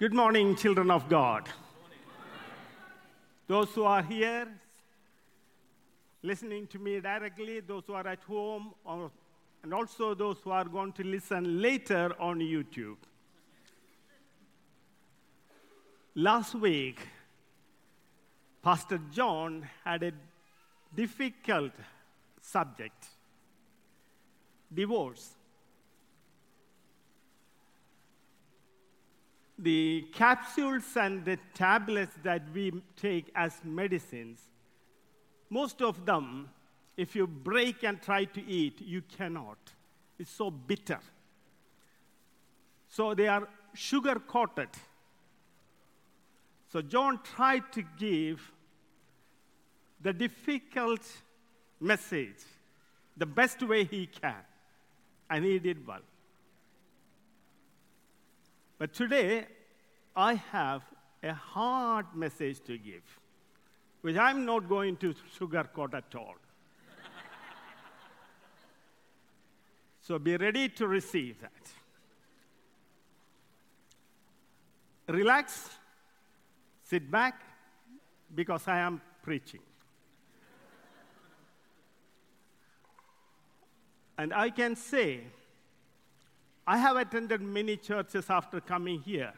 Good morning, children of God. Those who are here listening to me directly, those who are at home, or, and also those who are going to listen later on YouTube. Last week, Pastor John had a difficult subject divorce. The capsules and the tablets that we take as medicines, most of them, if you break and try to eat, you cannot. It's so bitter. So they are sugar coated. So John tried to give the difficult message the best way he can, and he did well. But today, I have a hard message to give, which I'm not going to sugarcoat at all. so be ready to receive that. Relax, sit back, because I am preaching. and I can say I have attended many churches after coming here.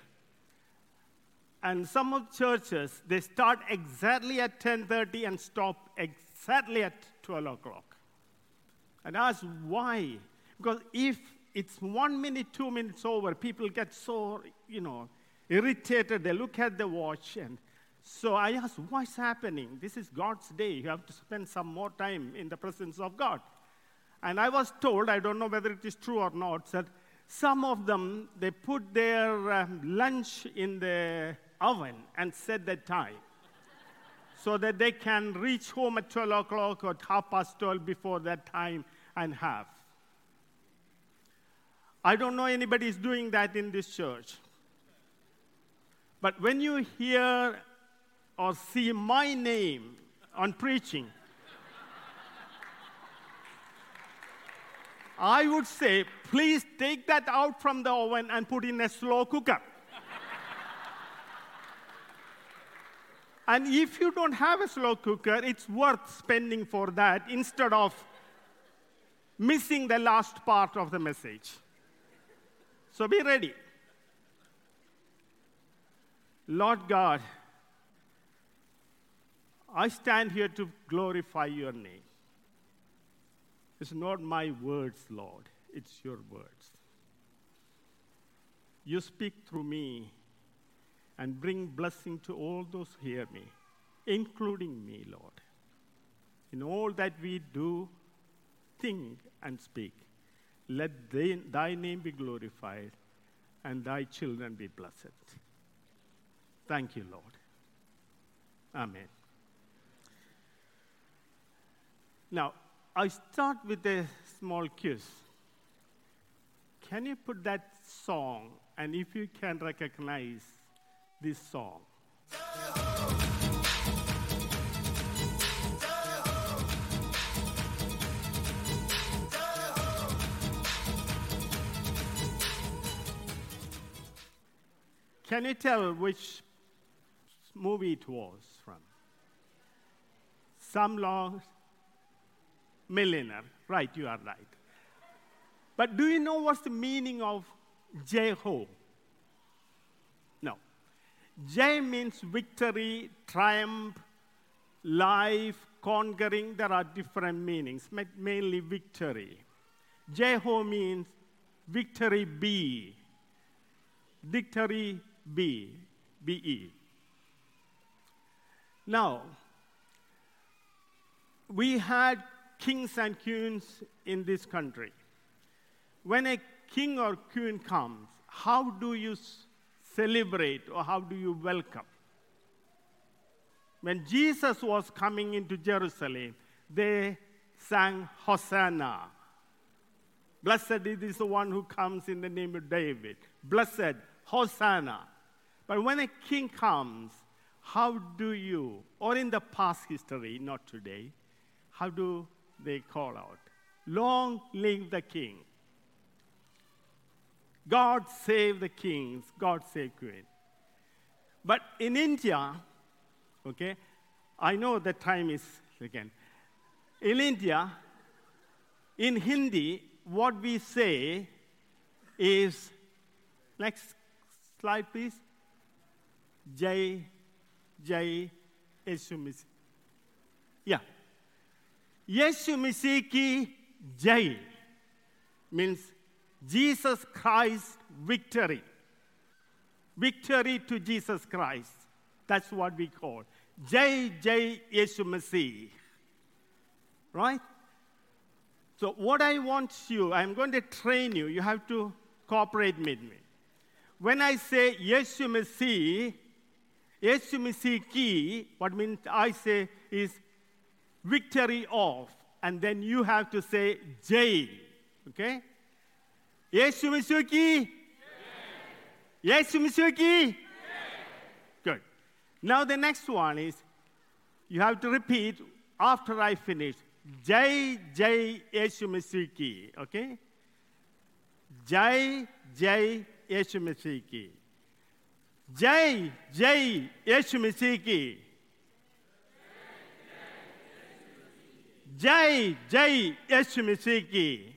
And some of churches, they start exactly at 10:30 and stop exactly at 12 o'clock. And I ask why? Because if it's one minute, two minutes over, people get so, you know, irritated. They look at the watch. And so I ask, what's happening? This is God's day. You have to spend some more time in the presence of God. And I was told, I don't know whether it is true or not, that some of them, they put their um, lunch in the oven and set the time so that they can reach home at 12 o'clock or half past 12 before that time and have. I don't know anybody is doing that in this church. But when you hear or see my name on preaching, I would say, please take that out from the oven and put in a slow cooker. And if you don't have a slow cooker, it's worth spending for that instead of missing the last part of the message. So be ready. Lord God, I stand here to glorify your name. It's not my words, Lord, it's your words. You speak through me and bring blessing to all those who hear me, including me, Lord. In all that we do, think, and speak, let thy name be glorified and thy children be blessed. Thank you, Lord. Amen. Now, I start with a small quiz. Can you put that song, and if you can recognize this song? Can you tell which movie it was from? Some long millionaire. Right, you are right. But do you know what's the meaning of Jai Ho? No. Jai means victory, triumph, life, conquering. There are different meanings, mainly victory. Jai Ho means victory B. Victory B. B-E. Now, we had kings and queens in this country. When a king or queen comes, how do you celebrate or how do you welcome? When Jesus was coming into Jerusalem, they sang Hosanna. Blessed is the one who comes in the name of David. Blessed, Hosanna. But when a king comes, how do you, or in the past history, not today, how do they call out, Long live the king. God save the kings, God save queen. But in India, okay, I know the time is again. In India, in Hindi, what we say is next slide, please. Jai, Jai, Yeshu Misi. Yeah. Yeshu Misi ki Jai means Jesus Christ victory. Victory to Jesus Christ. That's what we call. Jai Jai Yeshu Masi. Right? So, what I want you, I'm going to train you. You have to cooperate with me. When I say Yeshu Masi, Yeshu Masi ki, what means I say is victory of, and then you have to say Jai. Okay? Yeshu Masi ki? Yeshu Masi ki? Good. Now the next one is you have to repeat after I finish. Jai Jai Yeshu Masi ki. Okay? Jai Jai Yeshu ki. Jai Jai Yeshu ki. Jai Jai Yeshu Masi ki.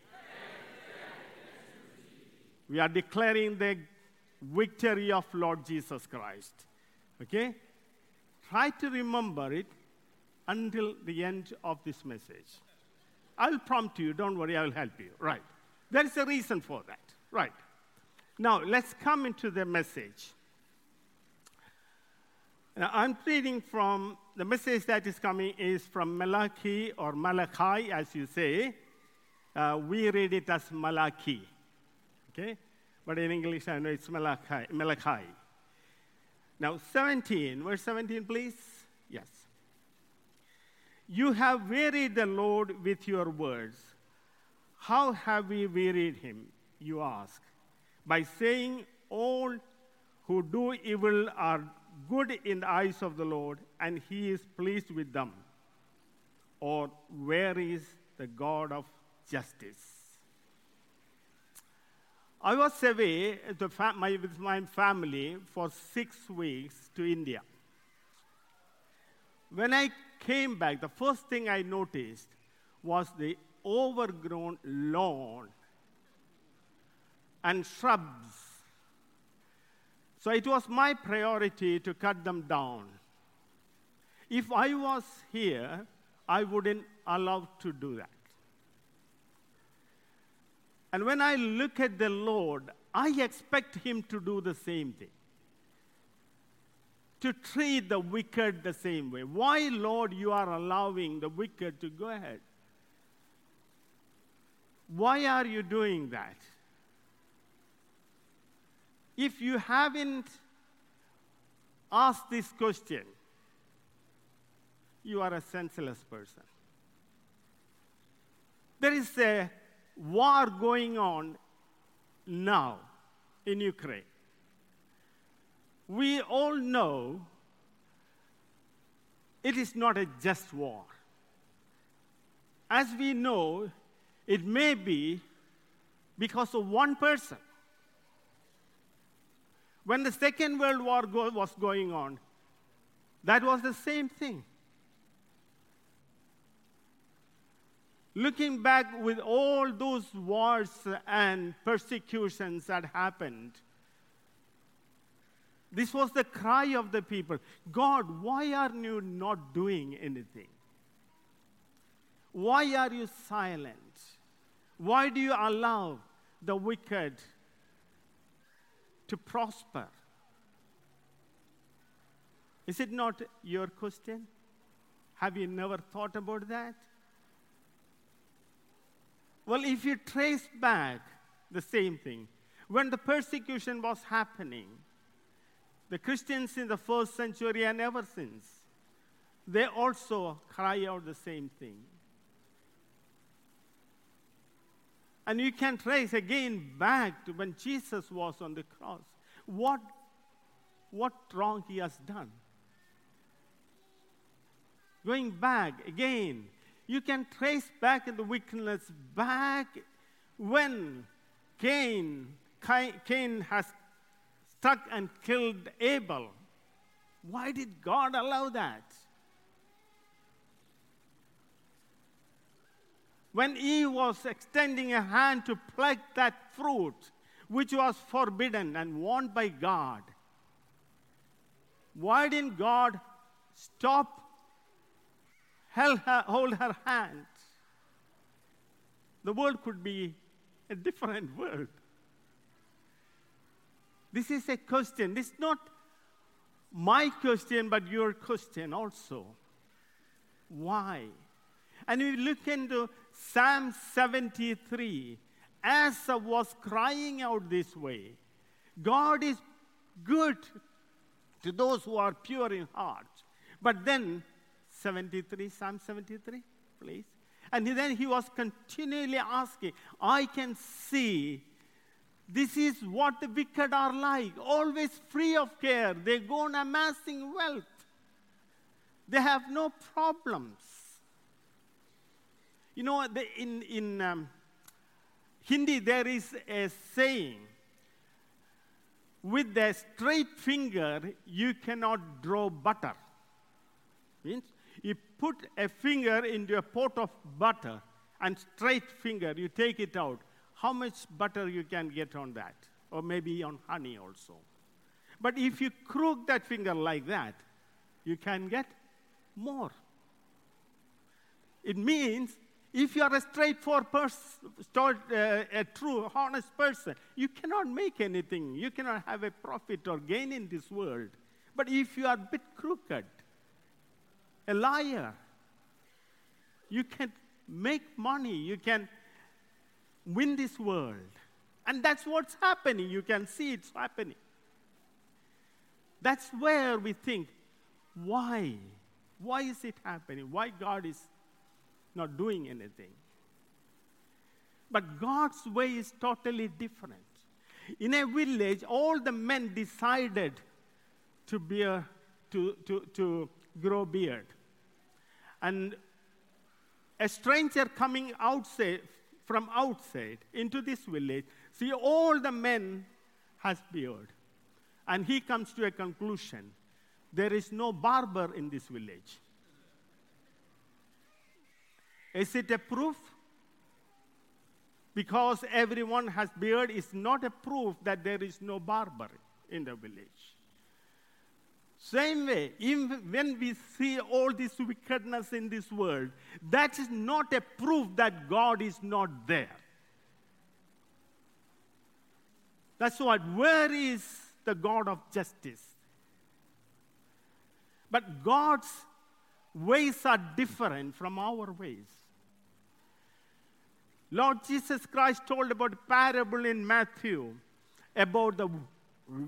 We are declaring the victory of Lord Jesus Christ. Okay? Try to remember it until the end of this message. I'll prompt you, don't worry, I will help you. Right. There is a reason for that. Right. Now, let's come into the message. Now, I'm reading from the message that is coming is from Malachi or Malachi, as you say. Uh, we read it as Malachi. Okay? But in English, I know it's Malachi. Malachi. Now, 17, verse 17, please. Yes. You have wearied the Lord with your words. How have we wearied him, you ask? By saying, All who do evil are good in the eyes of the Lord, and he is pleased with them. Or, where is the God of justice? I was away my, with my family for six weeks to India. When I came back, the first thing I noticed was the overgrown lawn and shrubs. So it was my priority to cut them down. If I was here, I wouldn't allow to do that. And when I look at the Lord, I expect Him to do the same thing. To treat the wicked the same way. Why, Lord, you are allowing the wicked to go ahead? Why are you doing that? If you haven't asked this question, you are a senseless person. There is a war going on now in Ukraine. We all know it is not a just war. As we know, it may be because of one person. When the Second World War go- was going on, that was the same thing. Looking back with all those wars and persecutions that happened, this was the cry of the people God, why are you not doing anything? Why are you silent? Why do you allow the wicked to prosper? Is it not your question? Have you never thought about that? Well, if you trace back the same thing, when the persecution was happening, the Christians in the first century and ever since, they also cry out the same thing. And you can trace again back to when Jesus was on the cross. What, what wrong he has done? Going back again, you can trace back the wickedness back when Cain, Cain has struck and killed Abel. Why did God allow that? When Eve was extending a hand to pluck that fruit, which was forbidden and warned by God, why didn't God stop, hold her, hold her hand? The world could be a different world. This is a question. This is not my question, but your question also. Why? And we look into Psalm 73. Asaph was crying out this way God is good to those who are pure in heart. But then, 73, Psalm 73, please. And then he was continually asking, I can see this is what the wicked are like, always free of care. They go on amassing wealth. They have no problems. You know, in, in um, Hindi, there is a saying with a straight finger, you cannot draw butter. Means put a finger into a pot of butter and straight finger, you take it out how much butter you can get on that, or maybe on honey also. But if you crook that finger like that, you can get more. It means if you are a straightforward person, uh, a true, honest person, you cannot make anything. You cannot have a profit or gain in this world. But if you are a bit crooked, a liar, you can make money. You can win this world. And that's what's happening. You can see it's happening. That's where we think, why? Why is it happening? Why God is not doing anything? But God's way is totally different. In a village, all the men decided to, bear, to, to, to grow beard. And a stranger coming outside from outside into this village, see all the men has beard. And he comes to a conclusion. There is no barber in this village. Is it a proof? Because everyone has beard is not a proof that there is no barber in the village. Same way, even when we see all this wickedness in this world, that is not a proof that God is not there. That's what, where is the God of justice? But God's ways are different from our ways. Lord Jesus Christ told about a parable in Matthew about the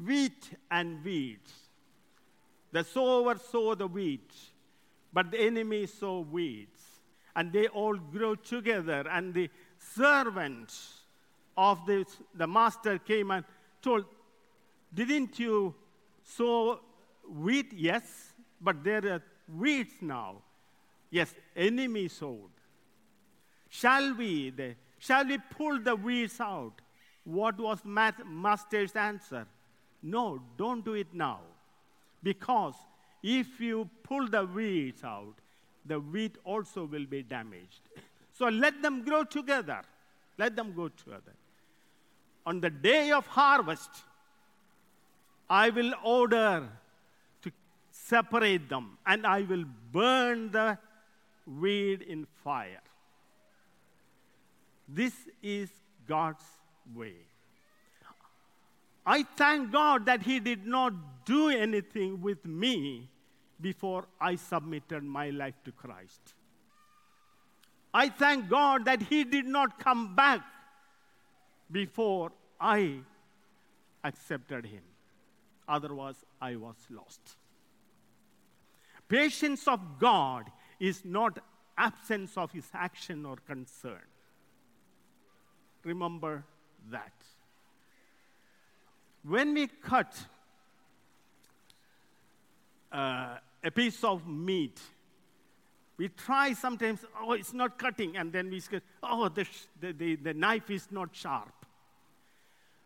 wheat and weeds. The sower sowed the wheat, but the enemy sowed weeds. And they all grow together. And the servant of this, the master came and told, Didn't you sow wheat? Yes, but there are weeds now. Yes, enemy sowed. Shall we, shall we pull the weeds out? What was master's answer? No, don't do it now. Because if you pull the weeds out, the wheat also will be damaged. So let them grow together. Let them go together. On the day of harvest, I will order to separate them, and I will burn the weed in fire. This is God's way. I thank God that He did not do anything with me before I submitted my life to Christ. I thank God that He did not come back before I accepted Him. Otherwise, I was lost. Patience of God is not absence of His action or concern. Remember that when we cut uh, a piece of meat, we try sometimes, oh, it's not cutting, and then we say, oh, the, the, the knife is not sharp.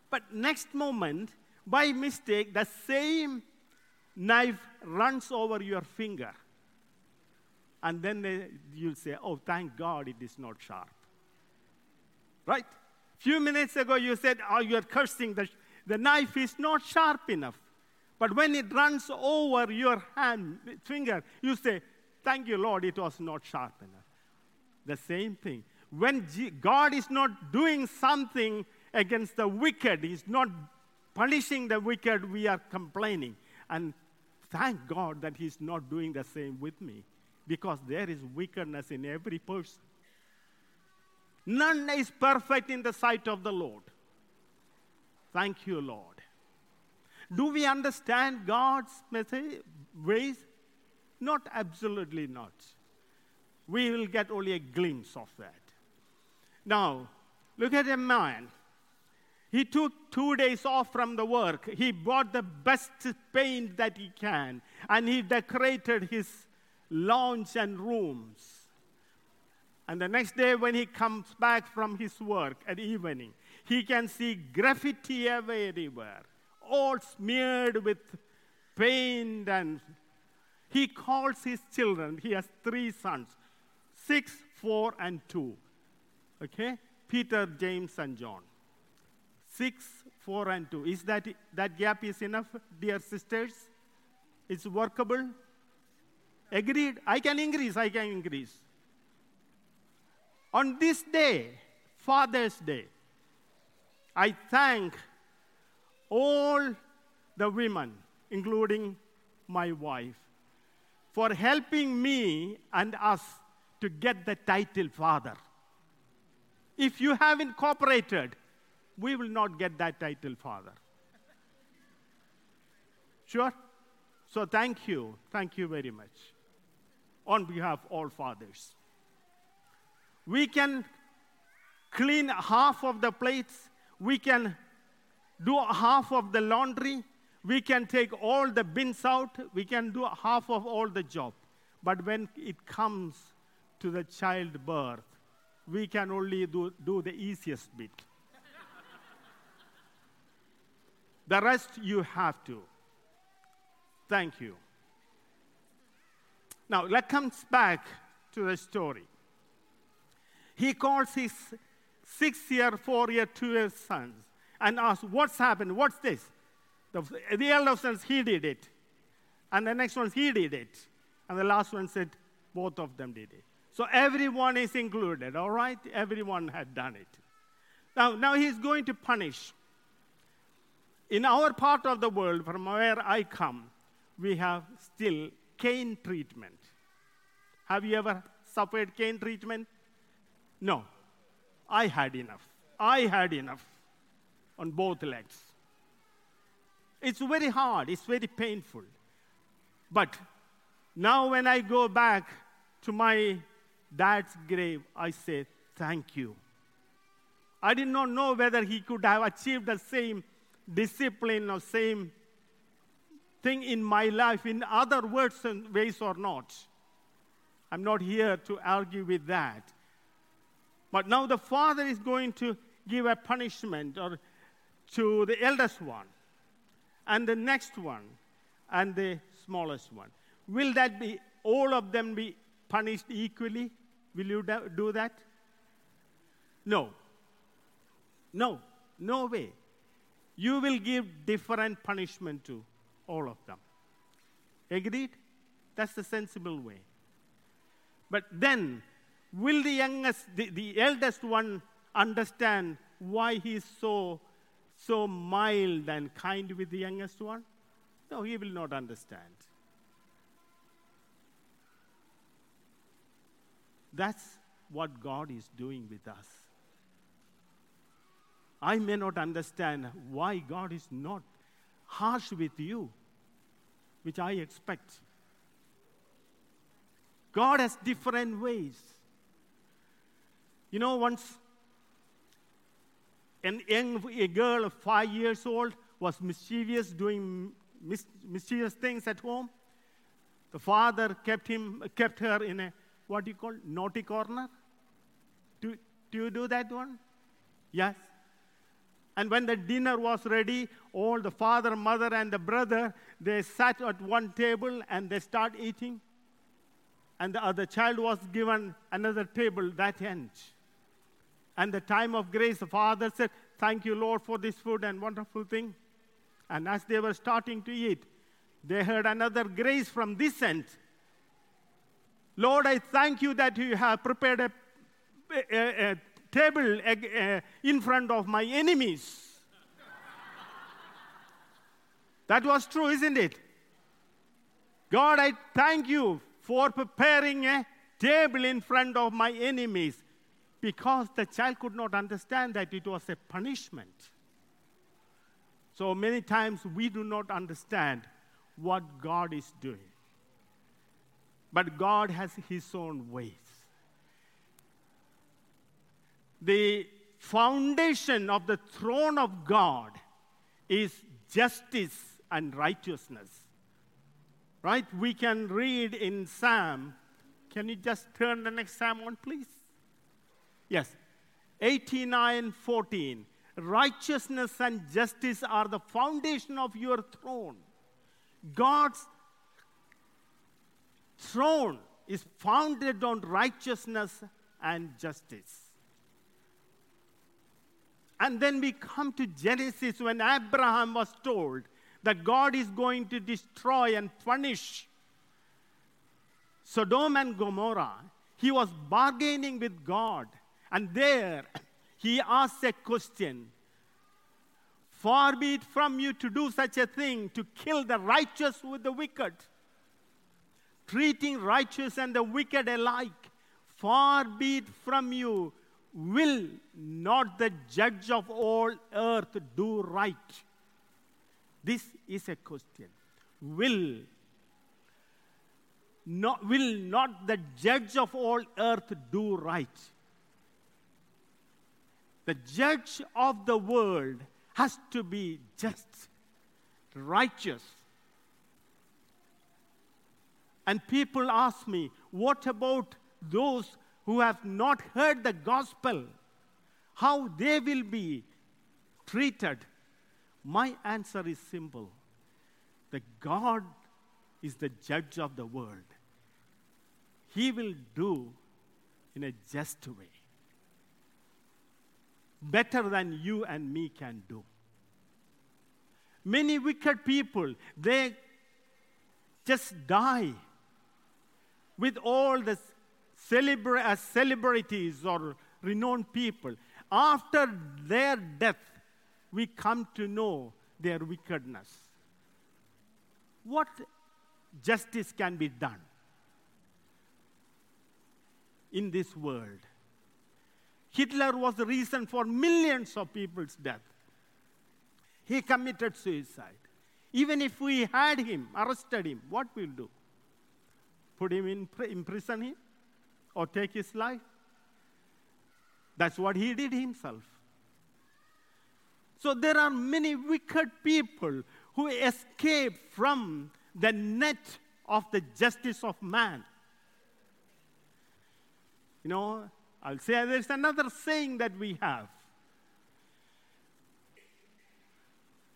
But next moment, by mistake, the same knife runs over your finger. And then they, you'll say, Oh, thank God it is not sharp. Right? Few minutes ago you said, Oh, you're cursing. The, the knife is not sharp enough. But when it runs over your hand, finger, you say, Thank you, Lord, it was not sharp enough. The same thing. When God is not doing something against the wicked, He's not punishing the wicked, we are complaining. And thank God that He's not doing the same with me because there is wickedness in every person. None is perfect in the sight of the Lord. Thank you, Lord. Do we understand God's message, ways? Not absolutely not. We will get only a glimpse of that. Now, look at a man he took two days off from the work. He bought the best paint that he can, and he decorated his lounge and rooms. And the next day, when he comes back from his work at evening, he can see graffiti everywhere, all smeared with paint. And he calls his children, he has three sons six, four, and two. Okay? Peter, James, and John. 6, 4, and 2. Is that, that gap is enough, dear sisters? It's workable? Agreed? I can increase, I can increase. On this day, Father's Day, I thank all the women, including my wife, for helping me and us to get the title father. If you haven't cooperated, we will not get that title, Father. Sure? So thank you. Thank you very much. On behalf of all fathers. We can clean half of the plates. We can do half of the laundry. We can take all the bins out. We can do half of all the job. But when it comes to the childbirth, we can only do, do the easiest bit. The rest you have to. Thank you. Now, let's come back to the story. He calls his six year, four year, two year sons and asks, What's happened? What's this? The, the elder sons, he did it. And the next one, he did it. And the last one said, Both of them did it. So everyone is included, all right? Everyone had done it. Now, now he's going to punish in our part of the world, from where I come, we have still cane treatment. Have you ever suffered cane treatment? No. I had enough. I had enough on both legs. It's very hard, it's very painful. But now, when I go back to my dad's grave, I say, Thank you. I did not know whether he could have achieved the same discipline or same thing in my life in other words and ways or not. I'm not here to argue with that. But now the father is going to give a punishment or to the eldest one, and the next one, and the smallest one. Will that be all of them be punished equally? Will you do that? No. No, no way you will give different punishment to all of them. Agreed? That's the sensible way. But then, will the youngest, the, the eldest one understand why he's so, so mild and kind with the youngest one? No, he will not understand. That's what God is doing with us. I may not understand why God is not harsh with you, which I expect. God has different ways. You know, once an young a girl of five years old was mischievous, doing mis- mischievous things at home. The father kept him, kept her in a what do you call naughty corner. Do, do you do that one? Yes. And when the dinner was ready, all the father, mother, and the brother, they sat at one table and they start eating. And the other child was given another table that end. And the time of grace, the father said, Thank you, Lord, for this food and wonderful thing. And as they were starting to eat, they heard another grace from this end. Lord, I thank you that you have prepared a, a, a table a, in front of my enemies. that was true, isn't it? God, I thank you for preparing a table in front of my enemies because the child could not understand that it was a punishment. So many times we do not understand what God is doing. But God has His own ways. The foundation of the throne of God is justice and righteousness. Right? We can read in Psalm. Can you just turn the next Psalm on, please? Yes. 89 14. Righteousness and justice are the foundation of your throne. God's throne is founded on righteousness and justice. And then we come to Genesis when Abraham was told that God is going to destroy and punish Sodom and Gomorrah. He was bargaining with God and there he asks a question Far be it from you to do such a thing, to kill the righteous with the wicked, treating righteous and the wicked alike. Far be it from you, will not the judge of all earth do right? This is a question. Will not, will not the judge of all earth do right? The judge of the world has to be just, righteous. And people ask me, what about those who have not heard the gospel? How they will be treated? My answer is simple. The God is the judge of the world. He will do in a just way better than you and me can do. Many wicked people, they just die with all the celebra- uh, celebrities or renowned people. After their death, we come to know their wickedness. What justice can be done in this world? Hitler was the reason for millions of people's death. He committed suicide. Even if we had him, arrested him, what we'll do? Put him in imprison him or take his life? That's what he did himself. So there are many wicked people who escape from the net of the justice of man. You know, I'll say there's another saying that we have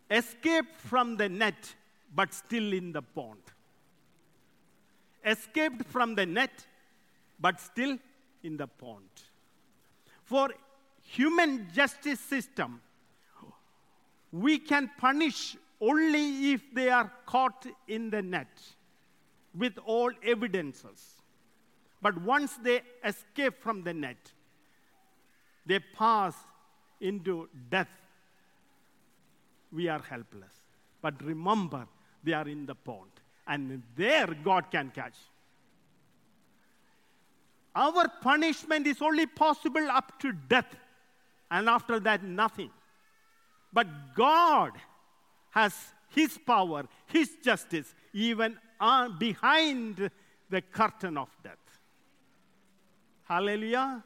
escape from the net, but still in the pond. Escaped from the net, but still in the pond. For human justice system, we can punish only if they are caught in the net with all evidences. But once they escape from the net, they pass into death. We are helpless. But remember, they are in the pond, and there God can catch. Our punishment is only possible up to death, and after that, nothing. But God has His power, His justice, even uh, behind the curtain of death. Hallelujah.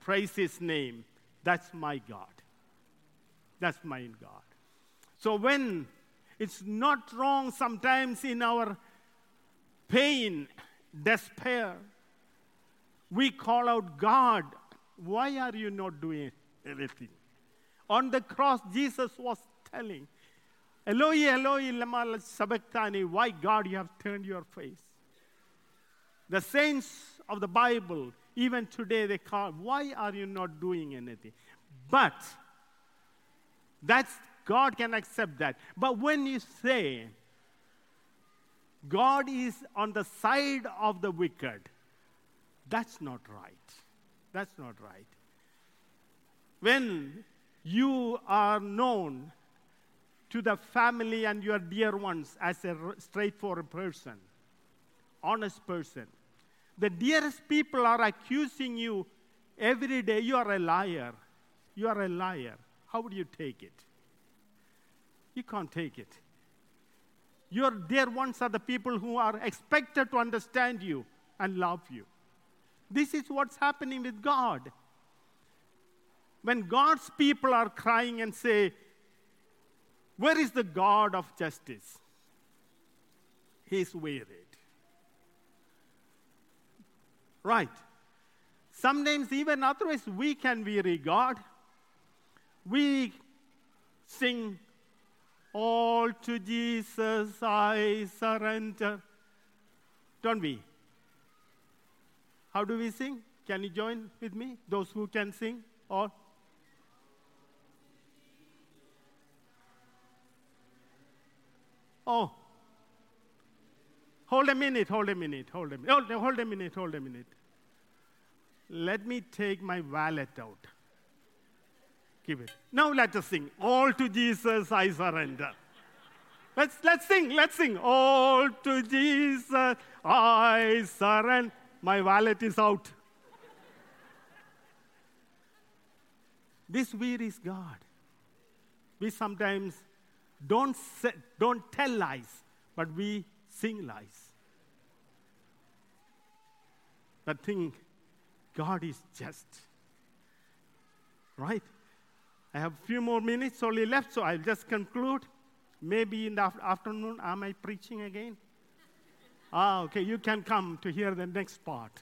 Praise his name. That's my God. That's my God. So when it's not wrong sometimes in our pain, despair, we call out, God, why are you not doing anything? On the cross, Jesus was telling, Eloi, Eloi, lama sabachthani, why God you have turned your face? The saints of the Bible, even today, they call, why are you not doing anything? But that's God can accept that. But when you say God is on the side of the wicked, that's not right. That's not right. When you are known to the family and your dear ones as a straightforward person, honest person, the dearest people are accusing you every day, you are a liar. You are a liar. How would you take it? You can't take it. Your dear ones are the people who are expected to understand you and love you. This is what's happening with God. When God's people are crying and say, Where is the God of justice? He's wearied. Right. Sometimes, even otherwise, we can weary God. We sing, All to Jesus I surrender. Don't we? How do we sing? Can you join with me? Those who can sing? All? Oh. Hold a minute, hold a minute, hold a minute, hold, hold a minute, hold a minute. Let me take my wallet out. Give it. Now let us sing. All to Jesus I surrender. Let's, let's sing, let's sing. All to Jesus I surrender. My wallet is out. this wearies God. We sometimes don't, say, don't tell lies, but we sing lies. But think God is just. Right? I have a few more minutes only left, so I'll just conclude. Maybe in the afternoon, am I preaching again? Ah, okay, you can come to hear the next part.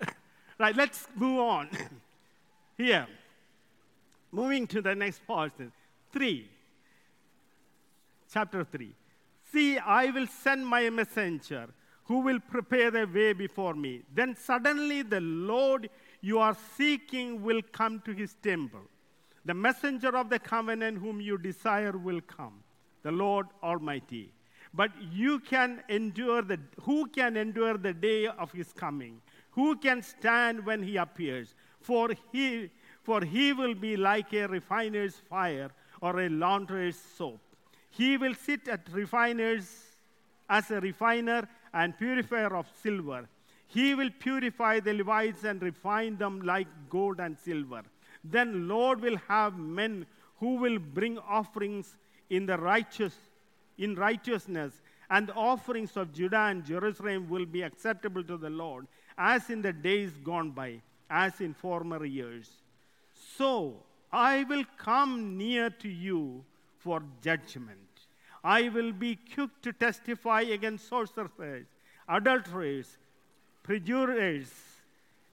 right, let's move on. Here, moving to the next part. Three, chapter three. See, I will send my messenger who will prepare the way before me. Then suddenly the Lord you are seeking will come to his temple. The messenger of the covenant whom you desire will come, the Lord Almighty. But you can endure the who can endure the day of his coming? Who can stand when he appears? For he for he will be like a refiner's fire or a launderer's soap. He will sit at refiners as a refiner and purifier of silver. He will purify the Levites and refine them like gold and silver. Then Lord will have men who will bring offerings in the righteous in righteousness, and the offerings of Judah and Jerusalem will be acceptable to the Lord, as in the days gone by, as in former years. So I will come near to you for judgment. I will be quick to testify against sorcerers, adulterers, perjurers,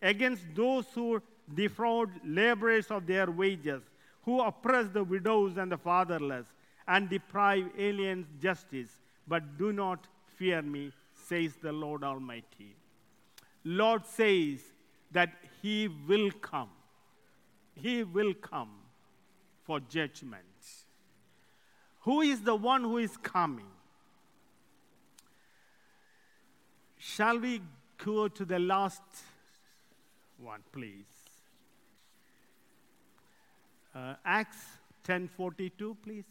against those who defraud laborers of their wages, who oppress the widows and the fatherless and deprive aliens justice, but do not fear me, says the Lord Almighty. Lord says that he will come. He will come for judgment. Who is the one who is coming? Shall we go to the last one, please? Uh, Acts 10:42, please.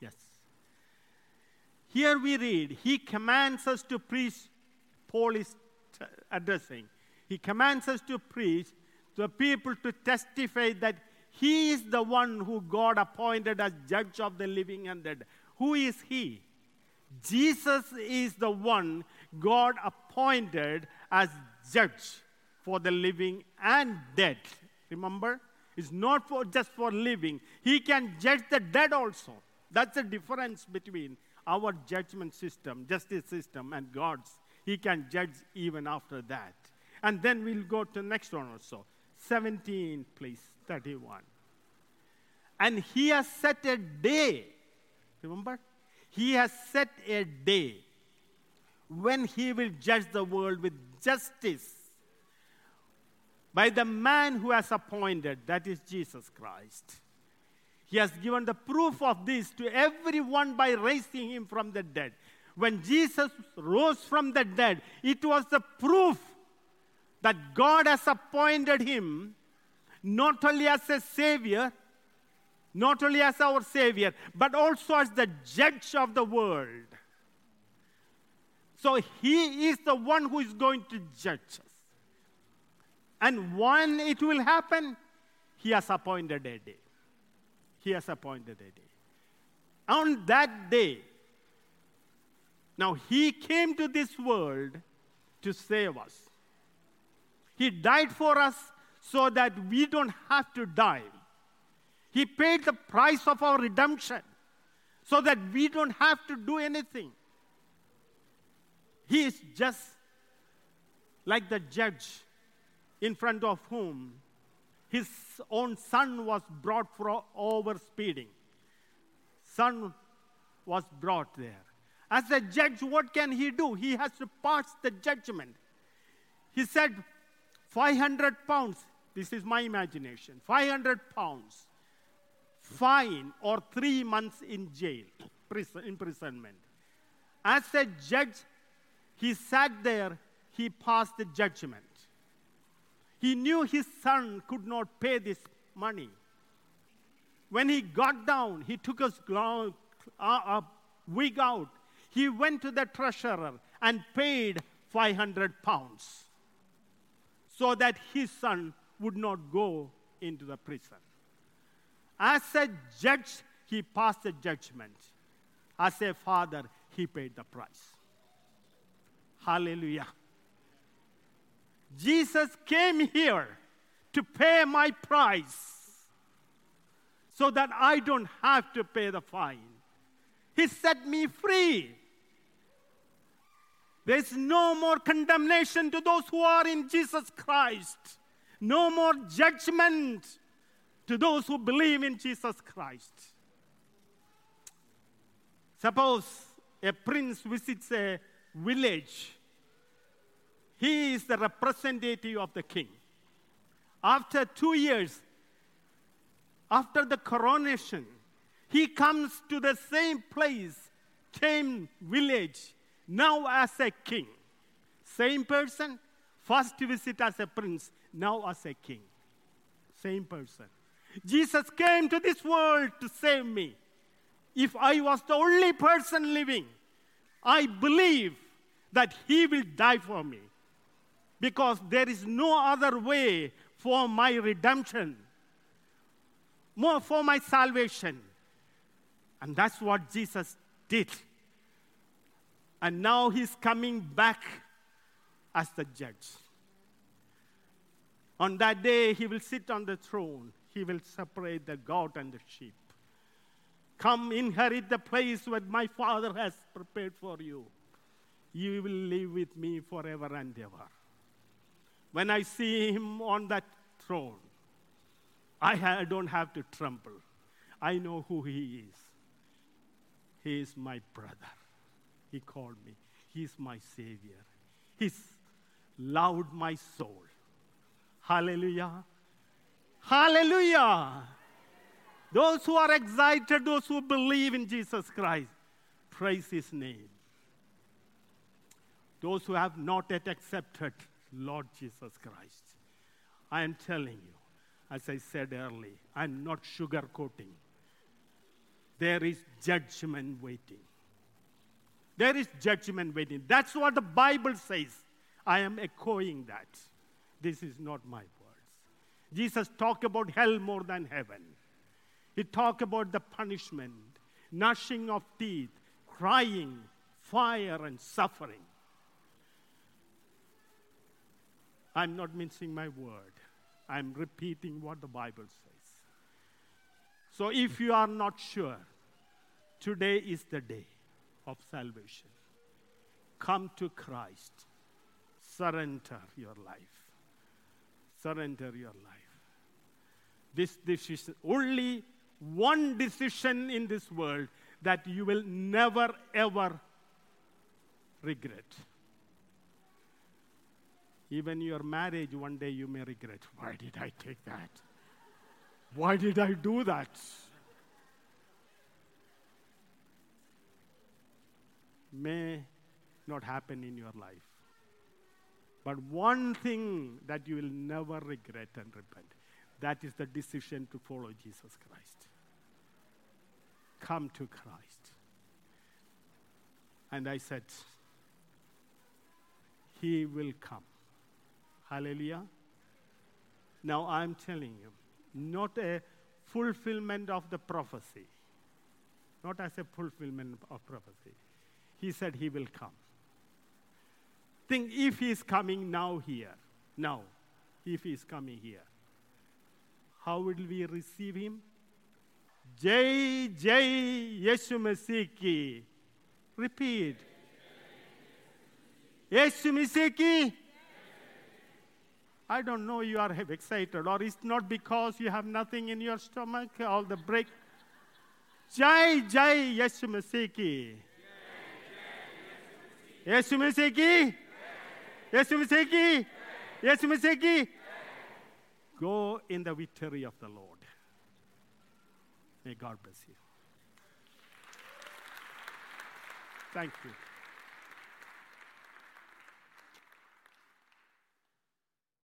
Yes. Here we read, He commands us to preach, Paul is t- addressing. He commands us to preach to the people to testify that He is the one who God appointed as judge of the living and dead. Who is He? Jesus is the one God appointed as judge for the living and dead. Remember? It's not for just for living. He can judge the dead also. That's the difference between our judgment system, justice system, and God's. He can judge even after that. And then we'll go to the next one also. 17, please, 31. And he has set a day. Remember? He has set a day when he will judge the world with justice by the man who has appointed, that is Jesus Christ. He has given the proof of this to everyone by raising him from the dead. When Jesus rose from the dead, it was the proof that God has appointed him not only as a savior, not only as our savior, but also as the judge of the world. So he is the one who is going to judge us. And when it will happen, he has appointed a day. He has appointed a day. On that day, now he came to this world to save us. He died for us so that we don't have to die. He paid the price of our redemption so that we don't have to do anything. He is just like the judge in front of whom his own son was brought for over speeding. Son was brought there. As a judge, what can he do? He has to pass the judgment. He said, 500 pounds. This is my imagination. 500 pounds. Fine or three months in jail, prison, imprisonment. As a judge, he sat there, he passed the judgment. He knew his son could not pay this money. When he got down, he took his uh, uh, wig out. He went to the treasurer and paid 500 pounds so that his son would not go into the prison. As a judge, he passed the judgment. As a father, he paid the price. Hallelujah. Jesus came here to pay my price so that I don't have to pay the fine. He set me free. There's no more condemnation to those who are in Jesus Christ. No more judgment to those who believe in Jesus Christ. Suppose a prince visits a village, he is the representative of the king. After two years, after the coronation, he comes to the same place, same village, now as a king. Same person, first visit as a prince, now as a king. Same person. Jesus came to this world to save me. If I was the only person living, I believe that he will die for me because there is no other way for my redemption, more for my salvation. And that's what Jesus did. And now he's coming back as the judge. On that day, he will sit on the throne. He will separate the goat and the sheep. Come inherit the place that my Father has prepared for you. You will live with me forever and ever. When I see him on that throne, I don't have to tremble. I know who he is. He is my brother. He called me. He's my Savior. He's loved my soul. Hallelujah. Hallelujah. Those who are excited, those who believe in Jesus Christ, praise His name. Those who have not yet accepted Lord Jesus Christ, I am telling you, as I said earlier, I'm not sugarcoating. There is judgment waiting. There is judgment waiting. That's what the Bible says. I am echoing that. This is not my words. Jesus talked about hell more than heaven. He talked about the punishment, gnashing of teeth, crying, fire, and suffering. I'm not mincing my word. I'm repeating what the Bible says. So if you are not sure, today is the day of salvation. Come to Christ. Surrender your life. Surrender your life. This, is only one decision in this world that you will never ever regret. Even your marriage, one day you may regret. Why did I take that? Why did I do that? May not happen in your life. But one thing that you will never regret and repent that is the decision to follow Jesus Christ. Come to Christ. And I said, He will come. Hallelujah. Now I'm telling you, not a fulfillment of the prophecy, not as a fulfillment of prophecy. He said he will come. Think if he is coming now here, now, if he is coming here, how will we receive him? Jai Jai Yeshu Masih ki. Repeat. Yeshu Masih ki. I don't know you are excited, or it's not because you have nothing in your stomach, all the break. Jai Jai Yeshu Masih ki. Yeshu Masih ki. Yeshu Masih ki. Ki. Go in the victory of the Lord. May God bless you. Thank you.